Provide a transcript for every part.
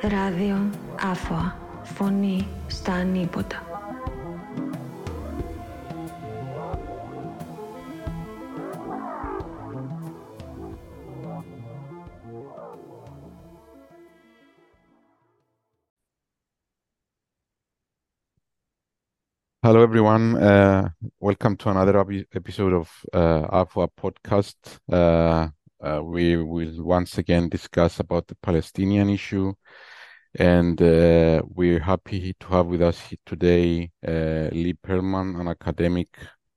Ράδιο άφωα. Φωνή στα ανίποτα. Hello, everyone. Uh, welcome to another episode of uh, AFWA podcast. Uh, uh, we will once again discuss about the Palestinian issue, and uh, we're happy to have with us today uh, Lee Perlman, an academic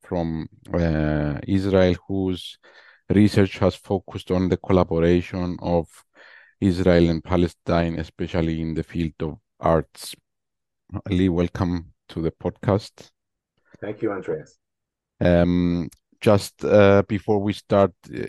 from uh, Israel, whose research has focused on the collaboration of Israel and Palestine, especially in the field of arts. Lee, welcome to the podcast. Thank you, Andreas. Um, just uh, before we start, uh,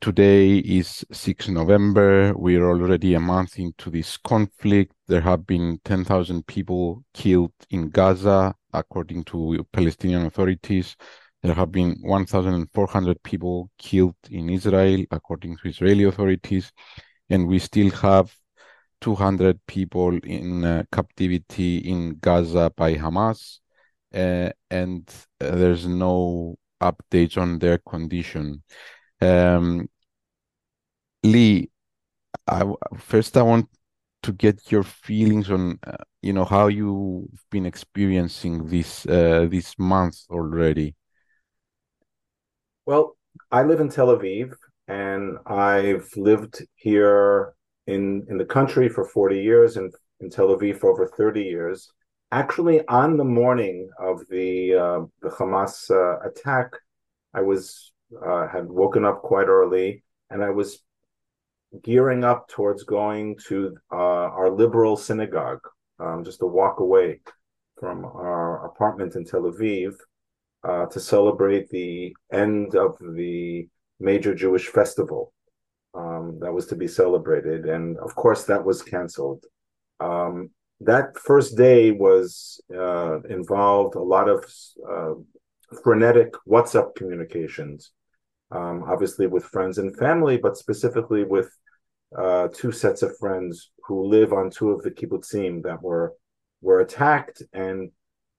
today is 6 November. We're already a month into this conflict. There have been 10,000 people killed in Gaza, according to Palestinian authorities. There have been 1,400 people killed in Israel, according to Israeli authorities. And we still have 200 people in uh, captivity in Gaza by Hamas, uh, and uh, there's no updates on their condition. Um, Lee, I, first I want to get your feelings on, uh, you know, how you've been experiencing this uh, this month already. Well, I live in Tel Aviv, and I've lived here in in the country for 40 years and in Tel Aviv for over 30 years. Actually, on the morning of the uh, the Hamas uh, attack, I was uh, had woken up quite early, and I was gearing up towards going to uh, our liberal synagogue, um, just a walk away from our apartment in Tel Aviv, uh, to celebrate the end of the major Jewish festival um, that was to be celebrated, and of course that was canceled. Um, that first day was uh, involved a lot of uh, frenetic WhatsApp communications, um, obviously with friends and family, but specifically with uh, two sets of friends who live on two of the kibbutzim that were were attacked, and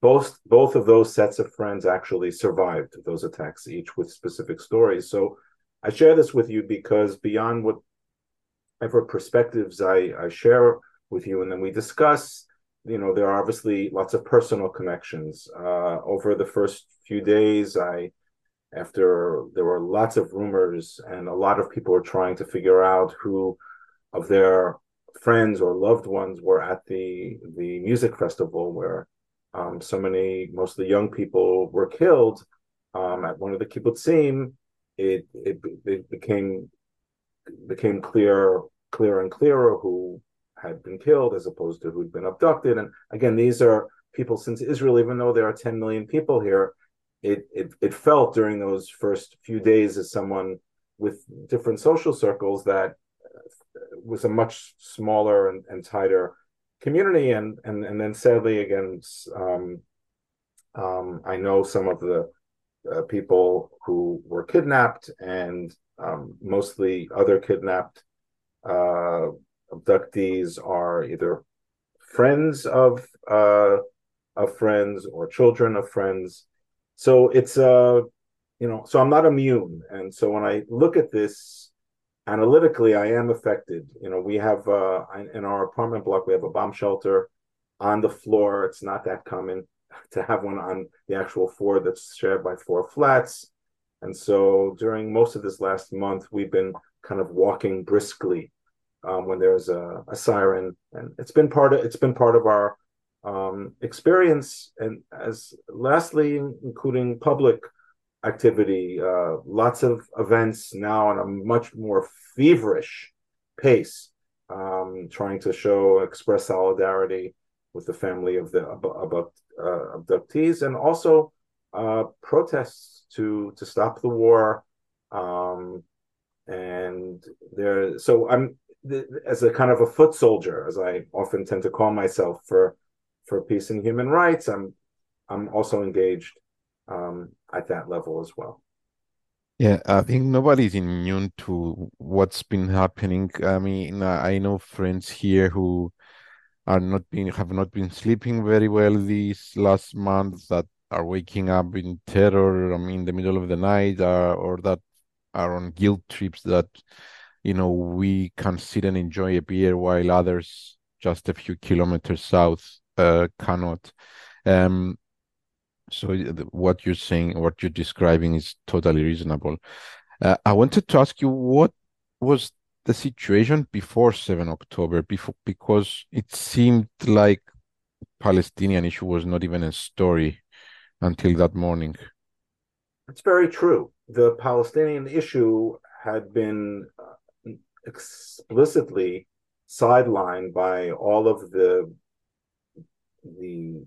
both both of those sets of friends actually survived those attacks, each with specific stories. So I share this with you because beyond whatever perspectives I, I share with you, and then we discuss, you know, there are obviously lots of personal connections. Uh, over the first few days, I, after there were lots of rumors and a lot of people were trying to figure out who of their friends or loved ones were at the the music festival where um, so many mostly young people were killed um, at one of the kibbutzim it, it it became became clear clearer and clearer who had been killed as opposed to who'd been abducted. And again, these are people since Israel, even though there are 10 million people here, it it, it felt during those first few days as someone with different social circles that was a much smaller and, and tighter community and and and then sadly again um, um, I know some of the uh, people who were kidnapped and um, mostly other kidnapped uh, abductees are either friends of uh, of friends or children of friends. So it's uh you know so I'm not immune, and so when I look at this analytically, I am affected. You know, we have uh, in our apartment block we have a bomb shelter on the floor. It's not that common to have one on the actual floor that's shared by four flats. And so during most of this last month, we've been kind of walking briskly um, when there's a, a, siren, and it's been part of it's been part of our um, experience. And as lastly, including public activity, uh, lots of events now on a much more feverish pace, um, trying to show express solidarity with the family of the about uh, abductees, and also uh, protests to to stop the war. Um, and there, so I'm as a kind of a foot soldier, as I often tend to call myself for for peace and human rights. I'm I'm also engaged um, at that level as well. Yeah, I think nobody's immune to what's been happening. I mean, I know friends here who are not being have not been sleeping very well these last months that are waking up in terror I mean, in the middle of the night uh, or that are on guilt trips that you know we can sit and enjoy a beer while others just a few kilometers south uh, cannot um, so what you're saying what you're describing is totally reasonable uh, i wanted to ask you what was the situation before 7 October before, because it seemed like Palestinian issue was not even a story until that morning. It's very true. The Palestinian issue had been uh, explicitly sidelined by all of the the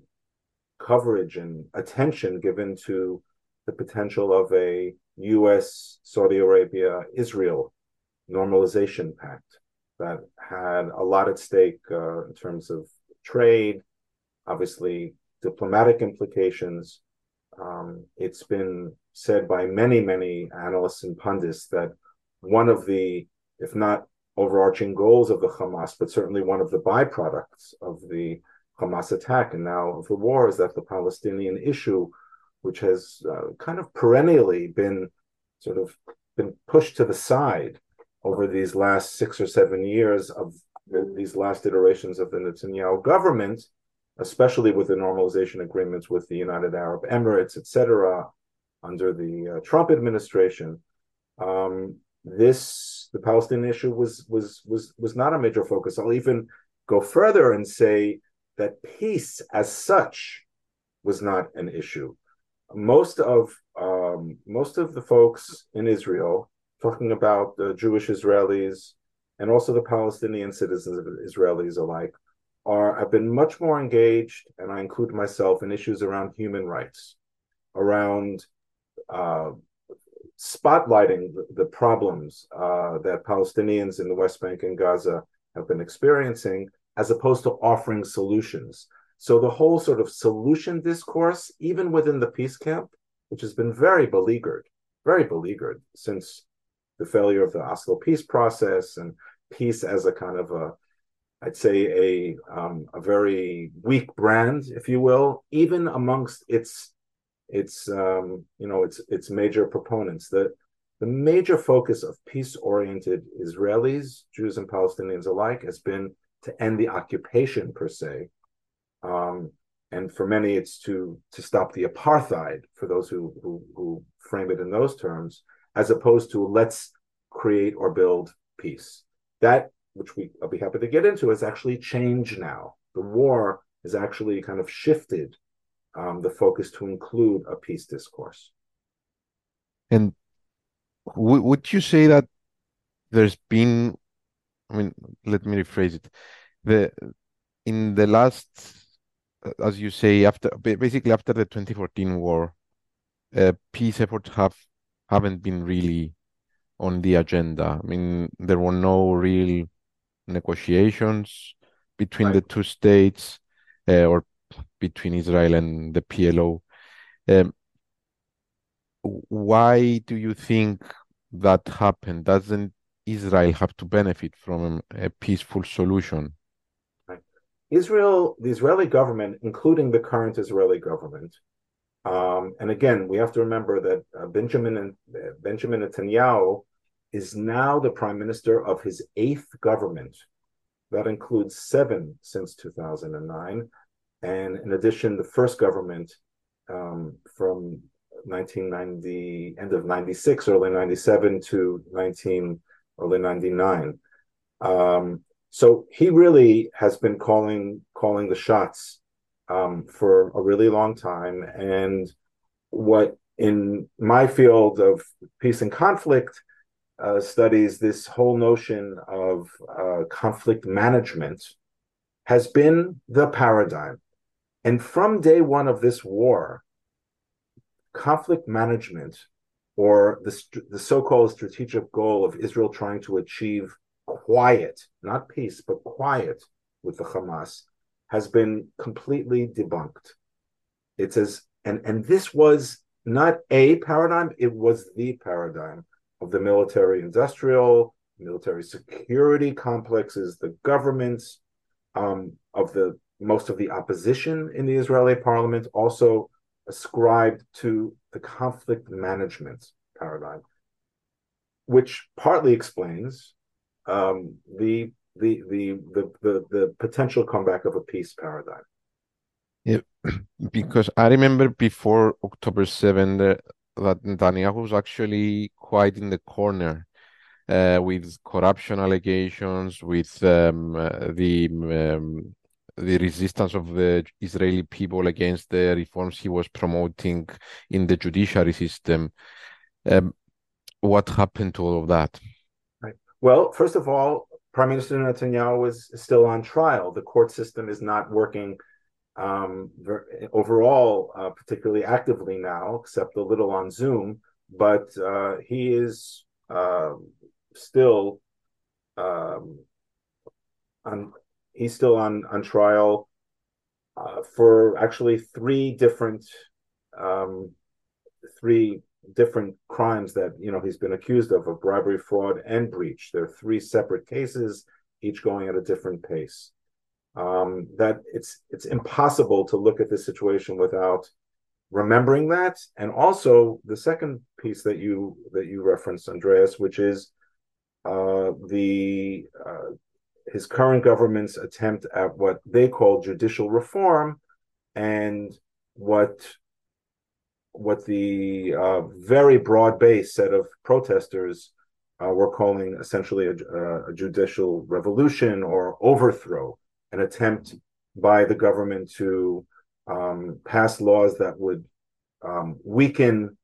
coverage and attention given to the potential of a U.S. Saudi Arabia Israel normalization pact that had a lot at stake uh, in terms of trade, obviously diplomatic implications. Um, it's been said by many, many analysts and pundits that one of the, if not overarching goals of the Hamas, but certainly one of the byproducts of the Hamas attack and now the war is that the Palestinian issue, which has uh, kind of perennially been sort of been pushed to the side over these last six or seven years of these last iterations of the Netanyahu government, especially with the normalization agreements with the United Arab Emirates, etc., under the uh, Trump administration, um, this the Palestinian issue was was was was not a major focus. I'll even go further and say that peace, as such, was not an issue. Most of um, most of the folks in Israel talking about the Jewish Israelis and also the Palestinian citizens of Israelis alike, are have been much more engaged, and I include myself in issues around human rights, around uh, spotlighting the, the problems uh, that Palestinians in the West Bank and Gaza have been experiencing, as opposed to offering solutions. So the whole sort of solution discourse, even within the peace camp, which has been very beleaguered, very beleaguered since the failure of the Oslo peace process and peace as a kind of a, I'd say a um, a very weak brand, if you will, even amongst its its um, you know its its major proponents. The the major focus of peace-oriented Israelis, Jews and Palestinians alike, has been to end the occupation per se, um, and for many, it's to to stop the apartheid. For those who who, who frame it in those terms, as opposed to let's create or build peace. That, which we I'll be happy to get into, has actually changed now. The war has actually kind of shifted um, the focus to include a peace discourse. And w- would you say that there's been, I mean, let me rephrase it. The in the last, as you say, after basically after the 2014 war, uh, peace efforts have haven't been really on the agenda. I mean, there were no real negotiations between right. the two states uh, or between Israel and the PLO. Um, why do you think that happened? Doesn't Israel have to benefit from a peaceful solution? Israel, the Israeli government, including the current Israeli government, um, and again, we have to remember that uh, Benjamin and uh, Benjamin Netanyahu is now the prime minister of his eighth government. That includes seven since 2009, and in addition, the first government um, from 1990, end of 96, early 97 to 19, early 99. Um, so he really has been calling calling the shots um, for a really long time. And what in my field of peace and conflict uh, studies, this whole notion of uh, conflict management has been the paradigm. And from day one of this war, conflict management, or the, the so called strategic goal of Israel trying to achieve quiet, not peace, but quiet with the Hamas, has been completely debunked. It's as and and this was not a paradigm; it was the paradigm of the military industrial, military security complexes, the governments, um, of the most of the opposition in the Israeli parliament also ascribed to the conflict management paradigm, which partly explains um, the, the, the the the the potential comeback of a peace paradigm. Yeah, because I remember before October 7 that Netanyahu was actually quite in the corner uh, with corruption allegations, with um, uh, the um, the resistance of the Israeli people against the reforms he was promoting in the judiciary system. Um, what happened to all of that? Right. Well, first of all, Prime Minister Netanyahu is still on trial. The court system is not working um, overall uh, particularly actively now, except a little on Zoom. But uh, he is uh, still um, on he's still on on trial uh, for actually three different um, three different crimes that you know he's been accused of of bribery, fraud, and breach. There are three separate cases, each going at a different pace. Um, that it's it's impossible to look at this situation without remembering that, and also the second piece that you that you referenced, Andreas, which is uh, the uh, his current government's attempt at what they call judicial reform and what what the uh, very broad-based set of protesters uh, were calling essentially a, a, judicial revolution or overthrow, an attempt by the government to um, pass laws that would um, weaken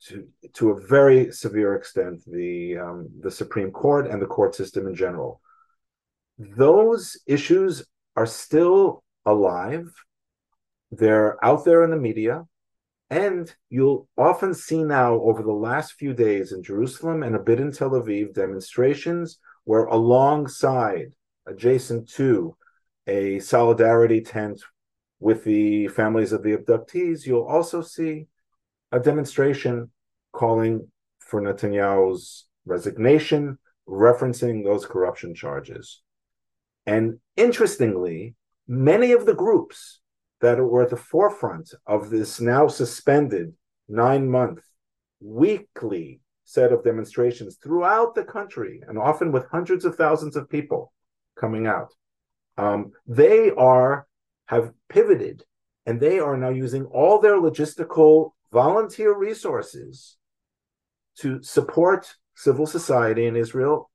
to to a very severe extent the um, the Supreme Court and the court system in general those issues are still alive. They're out there in the media. And you'll often see now over the last few days in Jerusalem and a bit in Tel Aviv demonstrations where, alongside, adjacent to a solidarity tent with the families of the abductees, you'll also see a demonstration calling for Netanyahu's resignation, referencing those corruption charges. And interestingly, many of the groups that were at the forefront of this now suspended nine month weekly set of demonstrations throughout the country, and often with hundreds of thousands of people coming out, um, they are have pivoted and they are now using all their logistical volunteer resources to support civil society in Israel,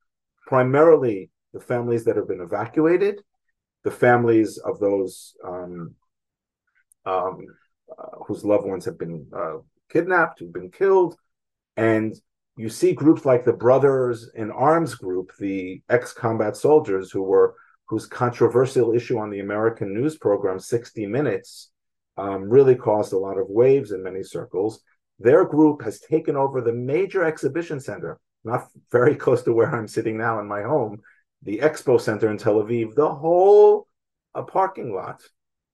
primarily the families that have been evacuated, the families of those um, um, uh, whose loved ones have been uh, kidnapped, who've been killed, and you see groups like the Brothers in Arms group, the ex-combat soldiers who were whose controversial issue on the American news program 60 Minutes um, really caused a lot of waves in many circles. Their group has taken over the major exhibition center, not very close to where I'm sitting now in my home, the expo center in Tel Aviv, the whole uh, parking lot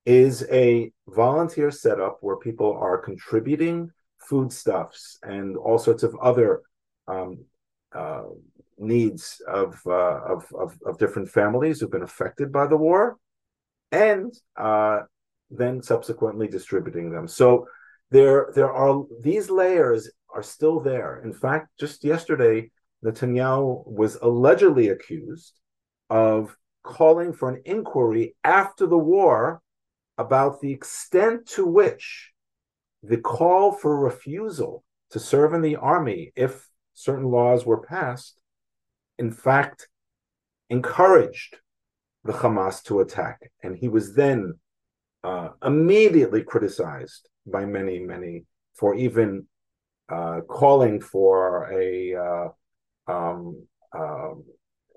is a volunteer setup where people are contributing foodstuffs and all sorts of other um, uh, needs of, uh, of, of, of different families who've been affected by the war, and uh, then subsequently distributing them. So there there are these layers are still there. In fact, just yesterday, Netanyahu was allegedly accused of calling for an inquiry after the war about the extent to which the call for refusal to serve in the army if certain laws were passed, in fact, encouraged the Hamas to attack. And he was then uh, immediately criticized by many, many for even uh, calling for a uh, um, um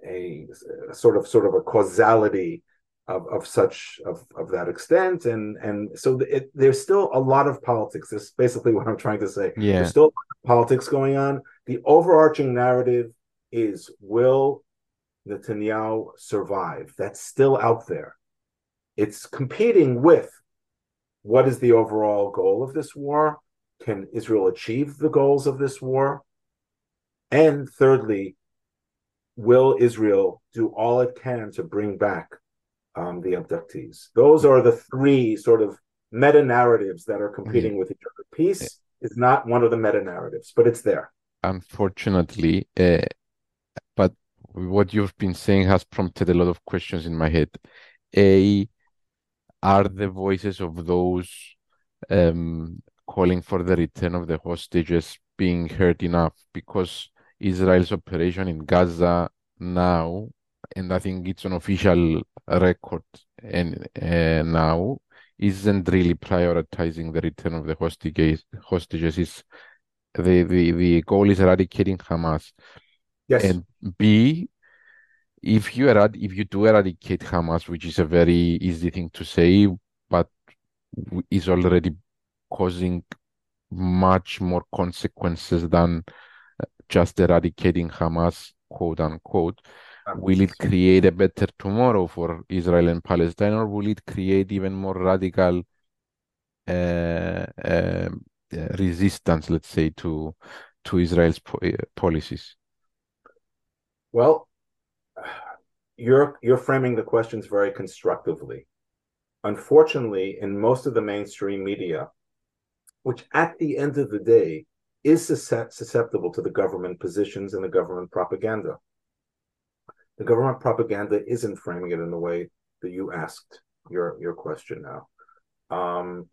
a, a sort of sort of a causality of, of such of, of that extent. And and so it, there's still a lot of politics. That's basically what i'm trying to say. Yeah. There's still politics going on. The overarching narrative is will netanyahu survive? That's still out there. It's competing with what is the overall goal of this war? Can israel achieve the goals of this war and thirdly will Israel do all it can to bring back um, the abductees. Those are the three sort of meta narratives that are competing mm-hmm. with each other. Peace is not one of the meta narratives, but it's there. Unfortunately, uh, but what you've been saying has prompted a lot of questions in my head. A, are the voices of those um, calling for the return of the hostages being heard enough? Because Israel's operation in Gaza now, and I think it's an official record and uh, now, isn't really prioritizing the return of the hostages. Hostages is the, the, the goal is eradicating Hamas. Yes. And B, if you erad- if you do eradicate Hamas, which is a very easy thing to say, but is already causing much more consequences than just eradicating Hamas, quote unquote. Will it create a better tomorrow for Israel and Palestine, or will it create even more radical uh, uh, resistance, let's say, to to Israel's po uh, policies? Well, you're you're framing the questions very constructively. Unfortunately, in most of the mainstream media, which at the end of the day is susceptible to the government positions and the government propaganda the government propaganda isn't framing it in the way that you asked your your question now. Um,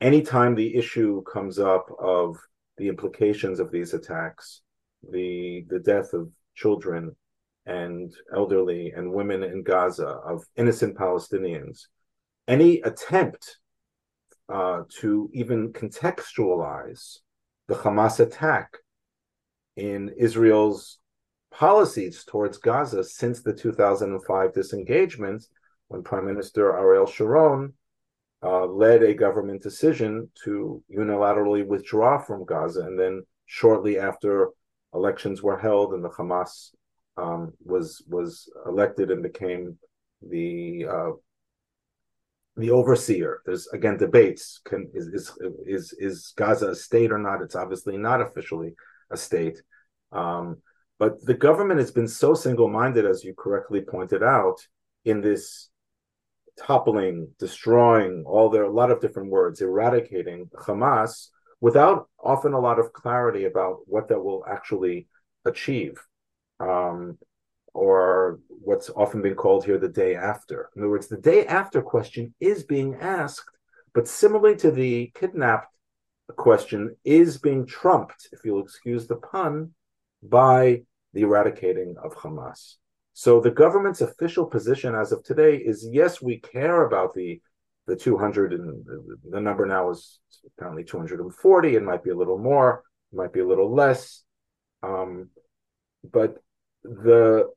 anytime the issue comes up of the implications of these attacks, the the death of children and elderly and women in Gaza, of innocent Palestinians, any attempt uh, to even contextualize the Hamas attack in Israel's policies towards Gaza since the 2005 disengagement, when Prime Minister Ariel Sharon uh, led a government decision to unilaterally withdraw from Gaza. And then shortly after elections were held and the Hamas um, was was elected and became the uh, the overseer. There's again debates: can is, is is is Gaza a state or not? It's obviously not officially a state. Um, but the government has been so single minded, as you correctly pointed out, in this toppling, destroying, all there are a lot of different words, eradicating Hamas without often a lot of clarity about what that will actually achieve. Um, or what's often been called here the day after. In other words, the day after question is being asked, but similarly to the kidnapped question, is being trumped, if you'll excuse the pun, by the eradicating of Hamas. So the government's official position as of today is yes, we care about the the 200 and the number now is apparently 240. It might be a little more, it might be a little less. Um, but the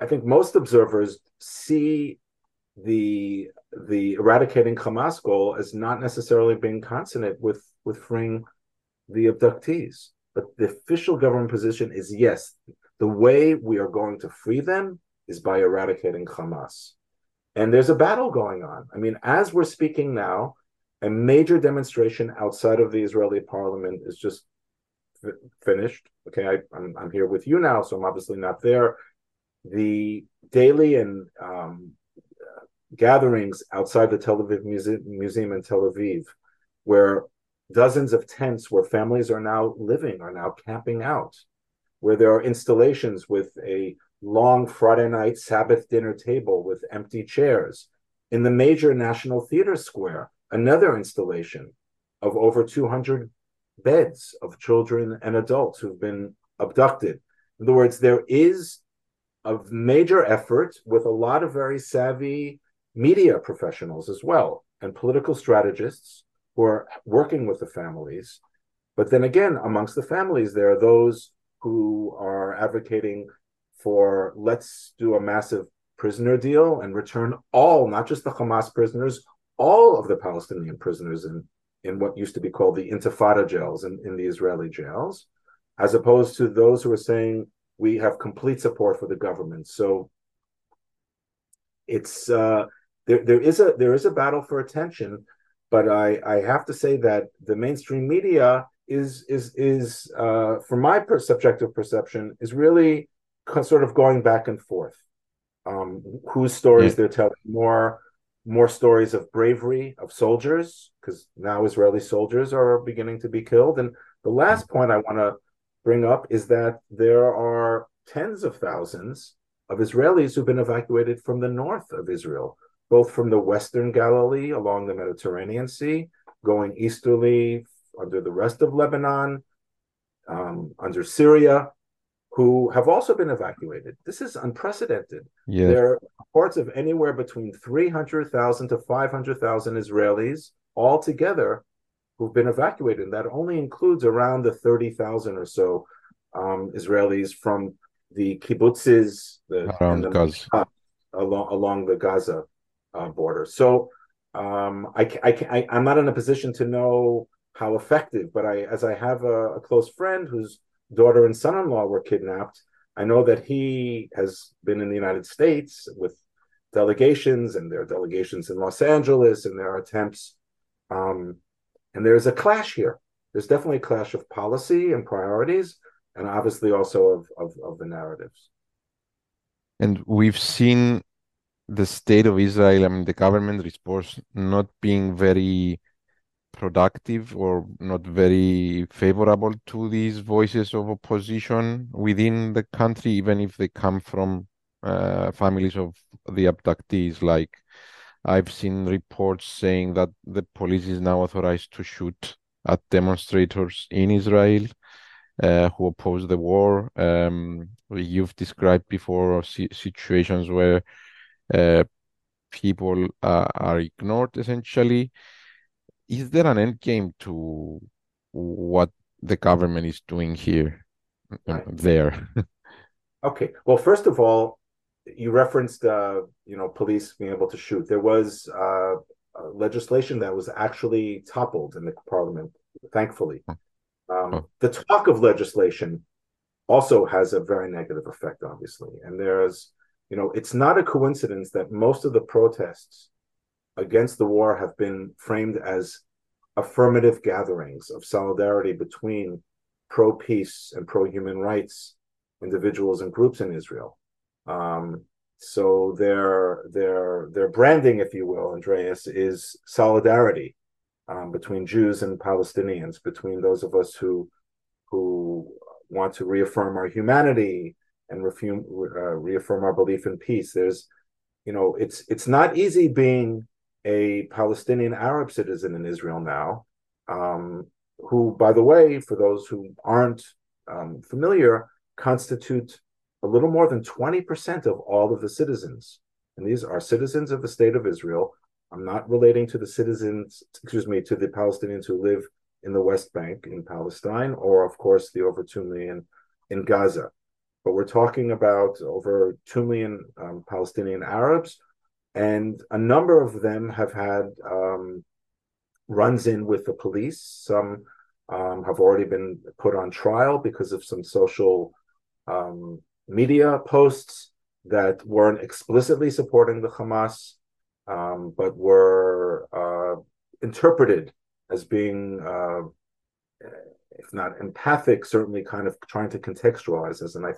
I think most observers see the the eradicating Hamas goal as not necessarily being consonant with with freeing the abductees. But the official government position is yes, the way we are going to free them is by eradicating Hamas. And there's a battle going on. I mean, as we're speaking now, a major demonstration outside of the Israeli parliament is just f- finished. Okay, I, am I'm, I'm here with you now, so I'm obviously not there. The daily and um, gatherings outside the Tel Aviv Museum, Museum in Tel Aviv, where dozens of tents where families are now living, are now camping out, where there are installations with a long Friday night Sabbath dinner table with empty chairs. In the major National Theater Square, another installation of over 200 beds of children and adults who've been abducted. In other words, there is a major effort with a lot of very savvy media professionals as well and political strategists who are working with the families. But then again, amongst the families, there are those who are advocating for let's do a massive prisoner deal and return all, not just the Hamas prisoners, all of the Palestinian prisoners in, in what used to be called the Intifada jails in, in the Israeli jails, as opposed to those who are saying we have complete support for the government. So it's uh, there. There is a there is a battle for attention, but I, I have to say that the mainstream media is is is uh, from my per- subjective perception is really sort of going back and forth. um, whose stories Yeah. they're telling, more more stories of bravery of soldiers, because now Israeli soldiers are beginning to be killed. And the last point I want to bring up is that there are tens of thousands of Israelis who've been evacuated from the north of Israel, both from the western Galilee along the Mediterranean Sea, going easterly under the rest of Lebanon, um, under Syria, who have also been evacuated. This is unprecedented. Yeah. There are reports of anywhere between 300,000 to 500,000 Israelis altogether who've been evacuated. And that only includes around the 30,000 or so um, Israelis from the kibbutzes the, Around the Gaza. along along the Gaza uh, border. So um, I, I, I, I'm not in a position to know how effective, but I as I have a, a close friend whose daughter and son-in-law were kidnapped, I know that he has been in the United States with delegations, and there are delegations in Los Angeles, and there are attempts. Um, and there's a clash here. There's definitely a clash of policy and priorities, and obviously also of of, of the narratives. And we've seen the state of Israel, I mean, the government response not being very productive or not very favorable to these voices of opposition within the country, even if they come from uh, families of the abductees. Like I've seen reports saying that the police is now authorized to shoot at demonstrators in Israel uh, who oppose the war. Um, you've described before situations where uh, people uh, are ignored essentially. Is there an end game to what the government is doing here, uh, there? Okay. Well, first of all, you referenced, uh, you know, police being able to shoot. There was uh, uh, legislation that was actually toppled in the parliament, thankfully. Um. The talk of legislation also has a very negative effect, obviously. And there's, you know, it's not a coincidence that most of the protests against the war have been framed as affirmative gatherings of solidarity between pro peace and pro human rights individuals and groups in Israel. Um, so their their their branding, if you will, Andreas, is solidarity um, between Jews and Palestinians, between those of us who who want to reaffirm our humanity and uh, reaffirm our belief in peace. There's, you know, it's it's not easy being a Palestinian Arab citizen in Israel now, um, who, by the way, for those who aren't um, familiar, constitute a little more than 20% of all of the citizens. And these are citizens of the state of Israel. I'm not relating to the citizens, excuse me, to the Palestinians who live in the West Bank in Palestine, or of course the over 2 million in Gaza. But we're talking about over 2 million um, Palestinian Arabs, and a number of them have had um, runs in with the police. Some um, have already been put on trial because of some social um, media posts that weren't explicitly supporting the Hamas, um, but were uh, interpreted as being, uh, if not empathic, certainly kind of trying to contextualize this. And I,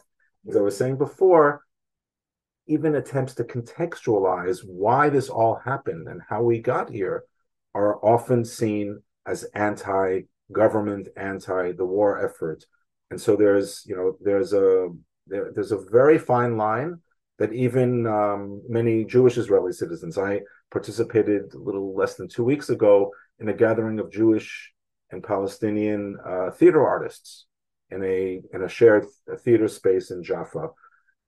as I was saying before, even attempts to contextualize why this all happened and how we got here are often seen as anti-government, anti the war effort. And so there's, you know, there's a there, there's a very fine line that even um, many Jewish Israeli citizens. I participated a little less than two weeks ago in a gathering of Jewish and Palestinian uh, theater artists in a in a shared theater space in Jaffa.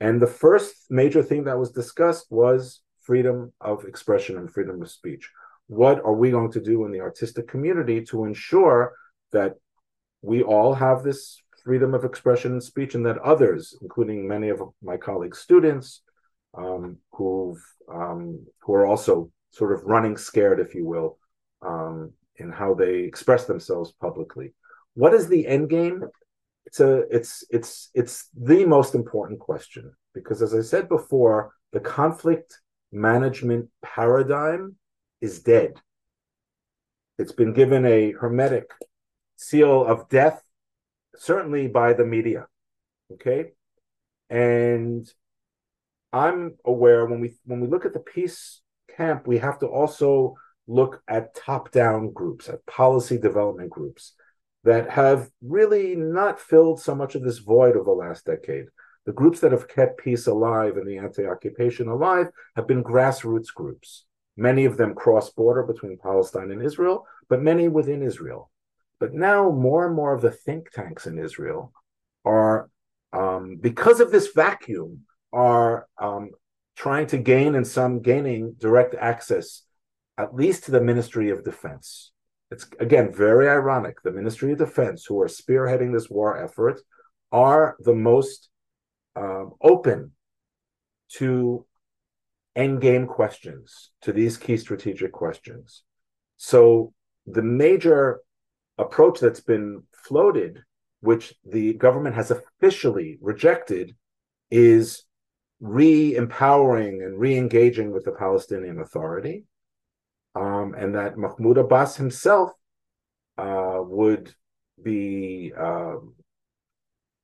And the first major thing that was discussed was freedom of expression and freedom of speech. What are we going to do in the artistic community to ensure that we all have this freedom of expression and speech, and that others, including many of my colleagues' students, um, who've um, who are also sort of running scared, if you will, um, in how they express themselves publicly. What is the end game? It's a it's it's it's the most important question because, as I said before, the conflict management paradigm is dead. It's been given a hermetic seal of death certainly by the media. Okay. And I'm aware when we when we look at the peace camp, we have to also look at top-down groups, at policy development groups that have really not filled so much of this void of the last decade. The groups that have kept peace alive and the anti-occupation alive have been grassroots groups. Many of them cross-border between Palestine and Israel, but many within Israel. But now more and more of the think tanks in Israel are, um, because of this vacuum, are um, trying to gain and some gaining direct access, at least to the Ministry of Defense. It's again very ironic. The Ministry of Defense, who are spearheading this war effort, are the most um, open to endgame questions, to these key strategic questions. So the major approach that's been floated, which the government has officially rejected, is re-empowering and re-engaging with the Palestinian Authority, um, and that Mahmoud Abbas himself uh, would be uh,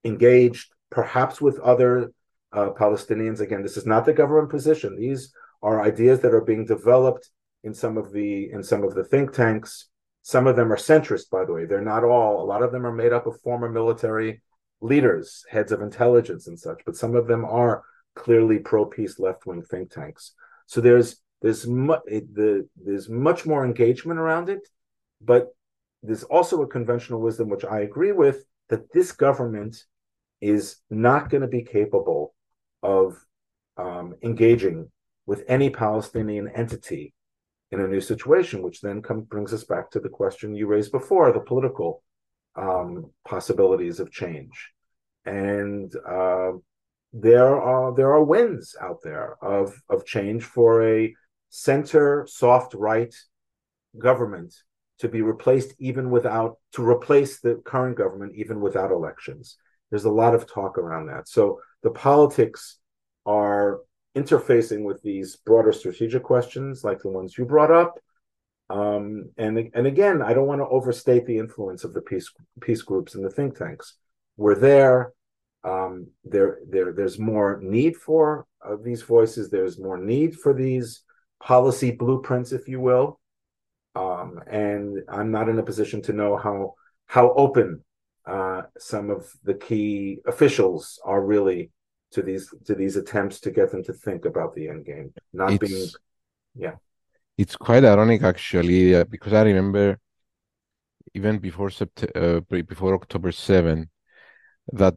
engaged, perhaps with other uh, Palestinians. Again, this is not the government position; these are ideas that are being developed in some of the in some of the think tanks. Some of them are centrist, by the way. They're not all. A lot of them are made up of former military leaders, heads of intelligence, and such. But some of them are clearly pro-peace left-wing think tanks. So there's there's mu- it, the, there's much more engagement around it, but there's also a conventional wisdom which I agree with that this government is not going to be capable of um, engaging with any Palestinian entity in a new situation, which then come, brings us back to the question you raised before: the political um, possibilities of change. And uh, there are there are winds out there of of change for a center soft right government to be replaced even without to replace the current government even without elections there's a lot of talk around that so the politics are interfacing with these broader strategic questions like the ones you brought up um, and and again i don't want to overstate the influence of the peace peace groups and the think tanks we're there um, there, there, there's more need for uh, these voices. There's more need for these policy blueprints, if you will. Um, and I'm not in a position to know how how open uh, some of the key officials are really to these to these attempts to get them to think about the end game, not it's, being, yeah. It's quite ironic actually, uh, because I remember even before Sept- uh, before October seven that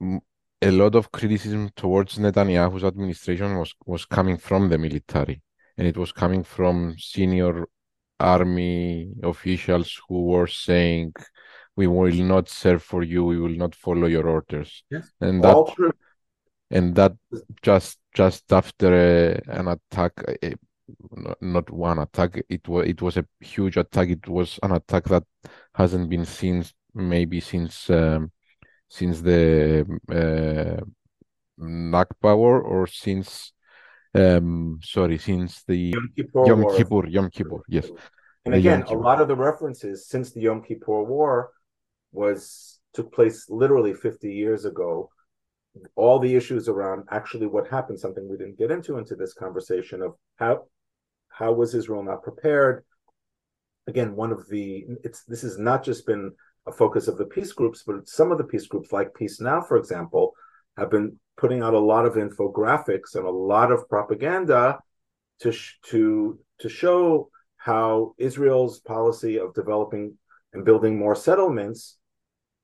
a lot of criticism towards Netanyahu's administration was was coming from the military, and it was coming from senior army officials who were saying, "We will not serve for you. We will not follow your orders." Yes, and that, all true. And that just just after a, an attack, a, not one attack, it was it was a huge attack. It was an attack that hasn't been seen maybe since. Um, since the uh, Nakba War or since um, sorry, since the Yom Kippur, Yom War. Kippur, Yom Kippur, yes. And again, a lot of the references since the Yom Kippur War was took place literally 50 years ago. All the issues around actually what happened, something we didn't get into into this conversation of how how was Israel not prepared? Again, one of the it's this has not just been a focus of the peace groups, but some of the peace groups, like Peace Now, for example, have been putting out a lot of infographics and a lot of propaganda to sh- to to show how Israel's policy of developing and building more settlements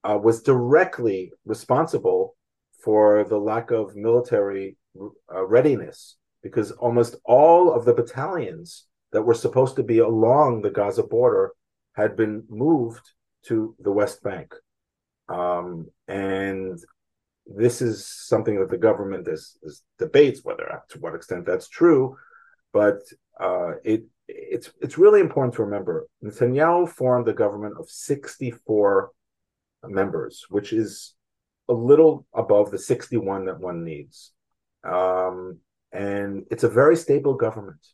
uh, was directly responsible for the lack of military uh, readiness, because almost all of the battalions that were supposed to be along the Gaza border had been moved to the West Bank. Um, and this is something that the government is, is, debates whether to what extent that's true, but uh, it it's it's really important to remember Netanyahu formed a government of 64 members, which is a little above the 61 that one needs. Um, and it's a very stable government.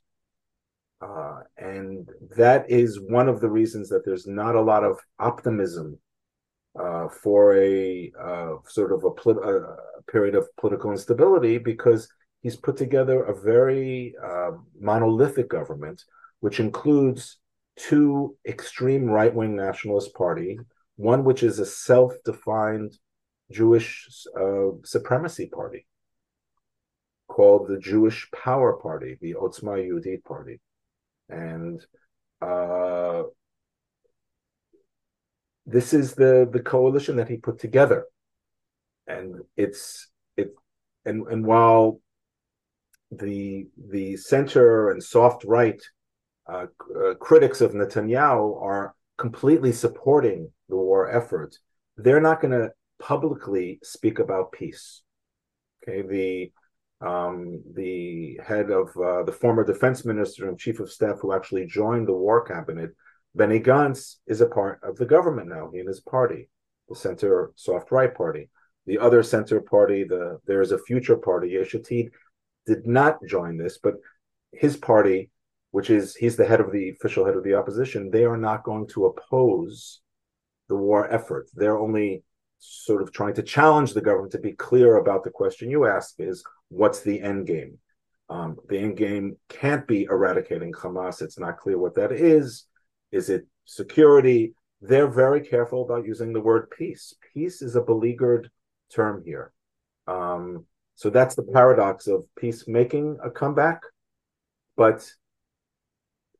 Uh, and that is one of the reasons that there's not a lot of optimism uh, for a uh, sort of a, a, period of political instability because he's put together a very uh, monolithic government, which includes two extreme right wing nationalist party, one which is a self defined Jewish uh, supremacy party called the Jewish Power Party, the Otzma Yehudit Party, and uh, this is the the coalition that he put together, and it's it, and and while the the center and soft right uh, uh, critics of Netanyahu are completely supporting the war effort, they're not going to publicly speak about peace. Okay, the um, the head of uh, the former defense minister and chief of staff who actually joined the war cabinet, Benny Gantz, is a part of the government now. He and his party, the center soft right party. The other center party, the there is a future party, Yesh Atid, did not join this, but his party, which is he's the head of the official head of the opposition, they are not going to oppose the war effort. They're only sort of trying to challenge the government to be clear about the question you ask is what's the end game? Um, the end game can't be eradicating Hamas. It's not clear what that is. Is it security? They're very careful about using the word peace. Peace is a beleaguered term here. Um, so that's the paradox of peace making a comeback, but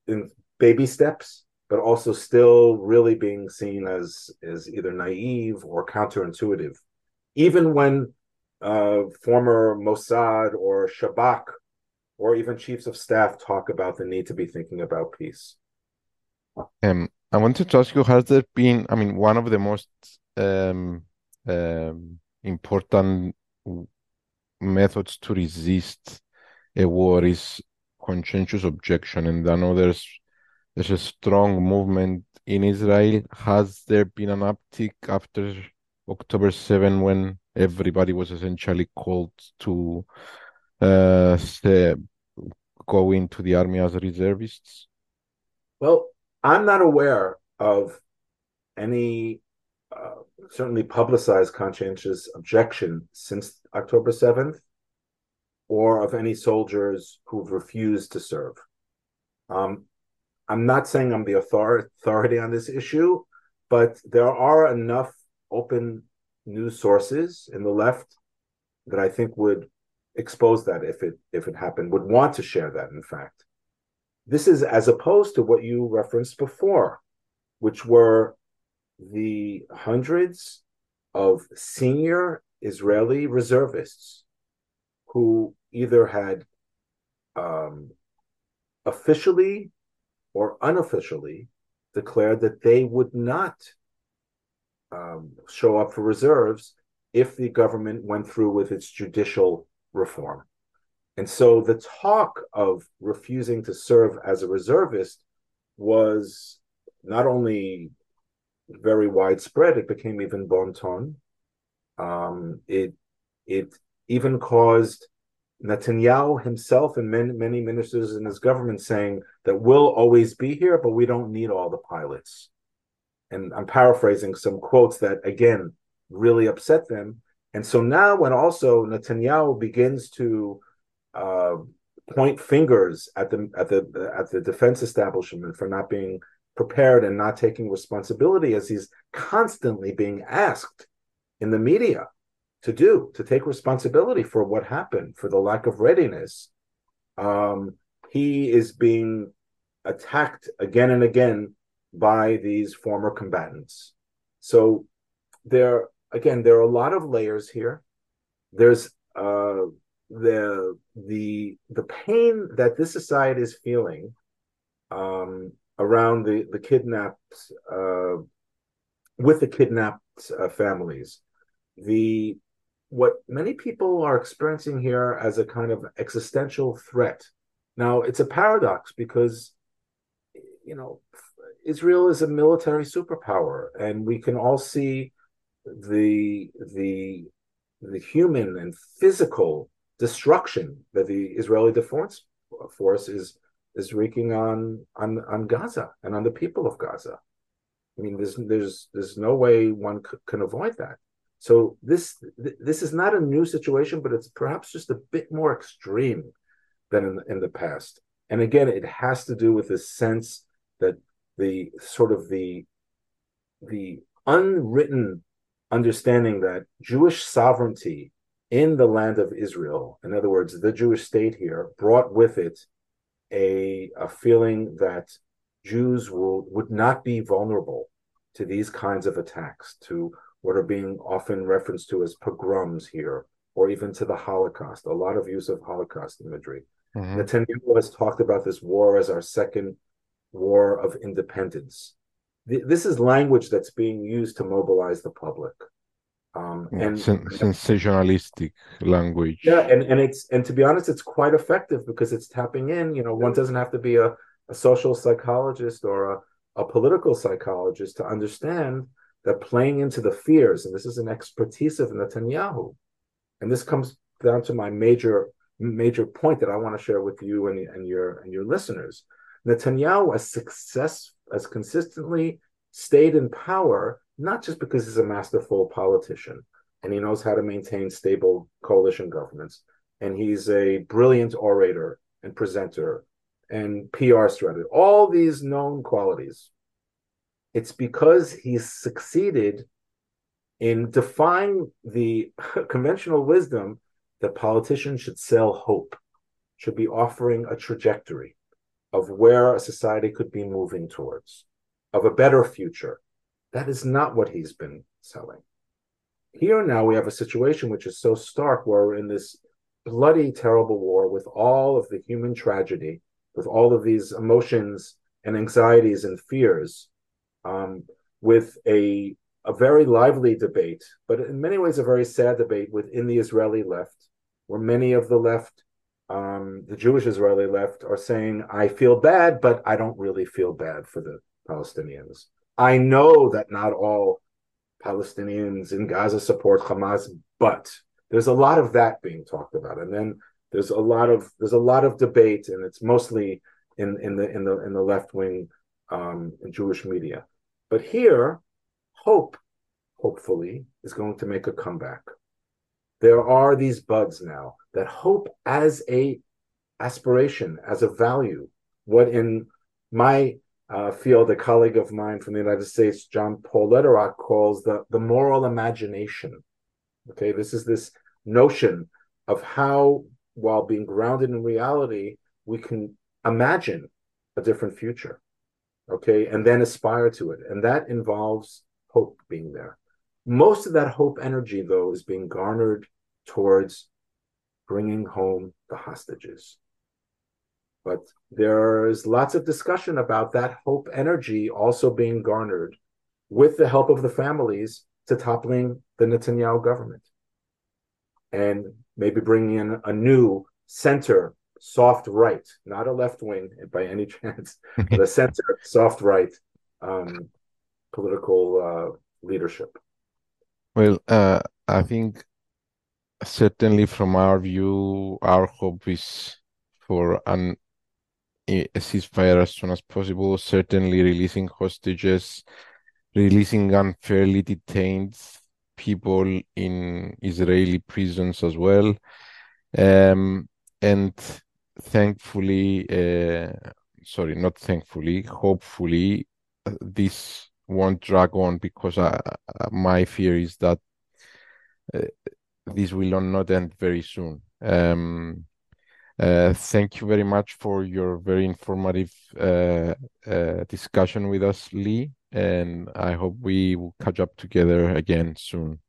in baby steps but also still really being seen as as either naive or counterintuitive, even when uh, former Mossad or Shabak or even chiefs of staff talk about the need to be thinking about peace. Um, I wanted to ask you: Has there been? I mean, one of the most um, um, important methods to resist a war is conscientious objection, and I know there's a strong movement in Israel. Has there been an uptick after October 7 when everybody was essentially called to uh, go into the army as reservists? Well, I'm not aware of any uh, certainly publicized conscientious objection since October 7th or of any soldiers who've refused to serve. Um, I'm not saying I'm the authority on this issue, but there are enough open news sources in the left that I think would expose that if it if it happened, would want to share that. In fact, this is as opposed to what you referenced before, which were the hundreds of senior Israeli reservists who either had um, officially or unofficially declared that they would not um, show up for reserves if the government went through with its judicial reform. And so the talk of refusing to serve as a reservist was not only very widespread, it became even bon ton. Um, it, it even caused Netanyahu himself and many, many ministers in his government saying that we'll always be here, but we don't need all the pilots. And I'm paraphrasing some quotes that, again, really upset them. And so now, when also Netanyahu begins to uh, point fingers at the at the at the defense establishment for not being prepared and not taking responsibility, as he's constantly being asked in the media to do, to take responsibility for what happened, for the lack of readiness. Um, he is being attacked again and again by these former combatants. So there, again, there are a lot of layers here. There's uh, the the the pain that this society is feeling um, around the the kidnapped uh, with the kidnapped uh, families, the what many people are experiencing here as a kind of existential threat. Now, it's a paradox because, you know, Israel is a military superpower, and we can all see the the the human and physical destruction that the Israeli defense force is is wreaking on on on Gaza and on the people of Gaza. I mean, there's there's there's no way one c- can avoid that. So this this is not a new situation, but it's perhaps just a bit more extreme than in, in the past. And again, it has to do with this sense that the sort of the the unwritten understanding that Jewish sovereignty in the land of Israel, in other words, the Jewish state here, brought with it a, a feeling that Jews will would not be vulnerable to these kinds of attacks, to what are being often referenced to as pogroms here, or even to the Holocaust. A lot of use of Holocaust imagery. Mm-hmm. Netanyahu has talked about this war as our second war of independence. This is language that's being used to mobilize the public. Um, and Sen- sensationalistic language. Yeah, and, and it's and to be honest, it's quite effective because it's tapping in. You know, one doesn't have to be a, a social psychologist or a, a political psychologist to understand that playing into the fears, and this is an expertise of Netanyahu, and this comes down to my major major point that I want to share with you and, and your and your listeners. Netanyahu has success has consistently stayed in power not just because he's a masterful politician and he knows how to maintain stable coalition governments, and he's a brilliant orator and presenter and PR strategist, all these known qualities. It's because he's succeeded in defying the conventional wisdom that politicians should sell hope, should be offering a trajectory of where a society could be moving towards, of a better future, that is not what he's been selling. Here now we have a situation which is so stark where we're in this bloody, terrible war with all of the human tragedy, with all of these emotions and anxieties and fears, um, with a a very lively debate, but in many ways a very sad debate within the Israeli left, where many of the left, um, the Jewish Israeli left, are saying, "I feel bad, but I don't really feel bad for the Palestinians." I know that not all Palestinians in Gaza support Hamas, but there's a lot of that being talked about. And then there's a lot of there's a lot of debate, and it's mostly in in the in the in the left wing um, Jewish media. But here, hope, hopefully, is going to make a comeback. There are these buds now that hope as a aspiration, as a value, what in my uh, field, a colleague of mine from the United States, John Paul Lederach, calls the, the moral imagination. Okay, this is this notion of how, while being grounded in reality, we can imagine a different future. Okay, and then aspire to it. And that involves hope being there. Most of that hope energy, though, is being garnered towards bringing home the hostages. But there's lots of discussion about that hope energy also being garnered with the help of the families to toppling the Netanyahu government and maybe bringing in a new center soft right, not a left wing by any chance, but a center soft right um, political uh, leadership. Well, uh, I think certainly from our view, our hope is for an a ceasefire as soon as possible, certainly releasing hostages, releasing unfairly detained people in Israeli prisons as well. Um, and thankfully, uh, sorry, not thankfully, hopefully, uh, this won't drag on because I, uh, my fear is that uh, this will not end very soon. Um, uh, thank you very much for your very informative uh, uh, discussion with us, Lee, and I hope we will catch up together again soon.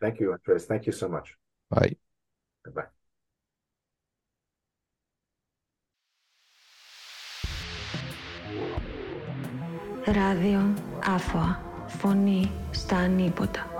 Thank you, Andres. Thank you so much. Bye. Bye. Ράδιο Άφωα. Φωνή στα ανίποτα.